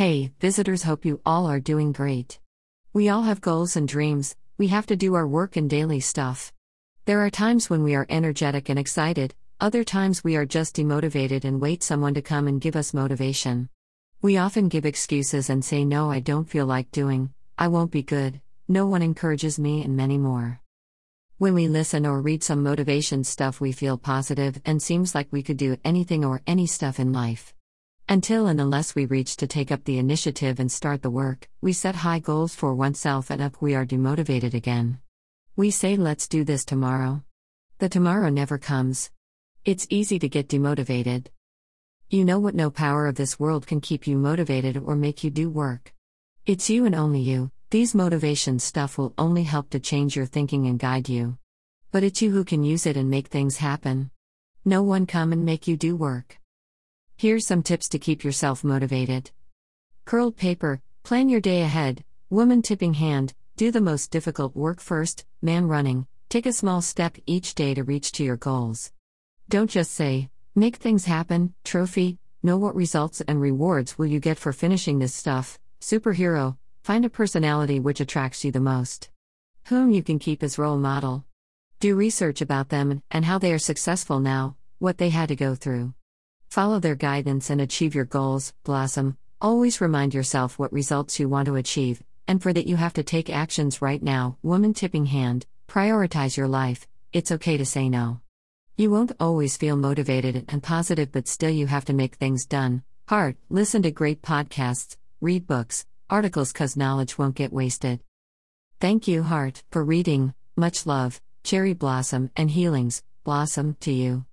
Hey, visitors, hope you all are doing great. We all have goals and dreams, we have to do our work and daily stuff. There are times when we are energetic and excited, other times we are just demotivated and wait someone to come and give us motivation. We often give excuses and say, No, I don't feel like doing, I won't be good, no one encourages me, and many more. When we listen or read some motivation stuff, we feel positive and seems like we could do anything or any stuff in life. Until and unless we reach to take up the initiative and start the work, we set high goals for oneself and up we are demotivated again. We say, let's do this tomorrow. The tomorrow never comes. It's easy to get demotivated. You know what no power of this world can keep you motivated or make you do work. It's you and only you, these motivation stuff will only help to change your thinking and guide you. But it's you who can use it and make things happen. No one come and make you do work. Here's some tips to keep yourself motivated. Curled paper, plan your day ahead, woman tipping hand, do the most difficult work first, man running, take a small step each day to reach to your goals. Don't just say, make things happen, trophy, know what results and rewards will you get for finishing this stuff, superhero, Find a personality which attracts you the most. Whom you can keep as role model. Do research about them and how they are successful now, what they had to go through. Follow their guidance and achieve your goals, blossom. Always remind yourself what results you want to achieve, and for that you have to take actions right now. Woman tipping hand, prioritize your life, it's okay to say no. You won't always feel motivated and positive, but still you have to make things done. Heart, listen to great podcasts, read books, articles cause knowledge won't get wasted. Thank you, Heart, for reading. Much love, Cherry Blossom and Healings, Blossom, to you.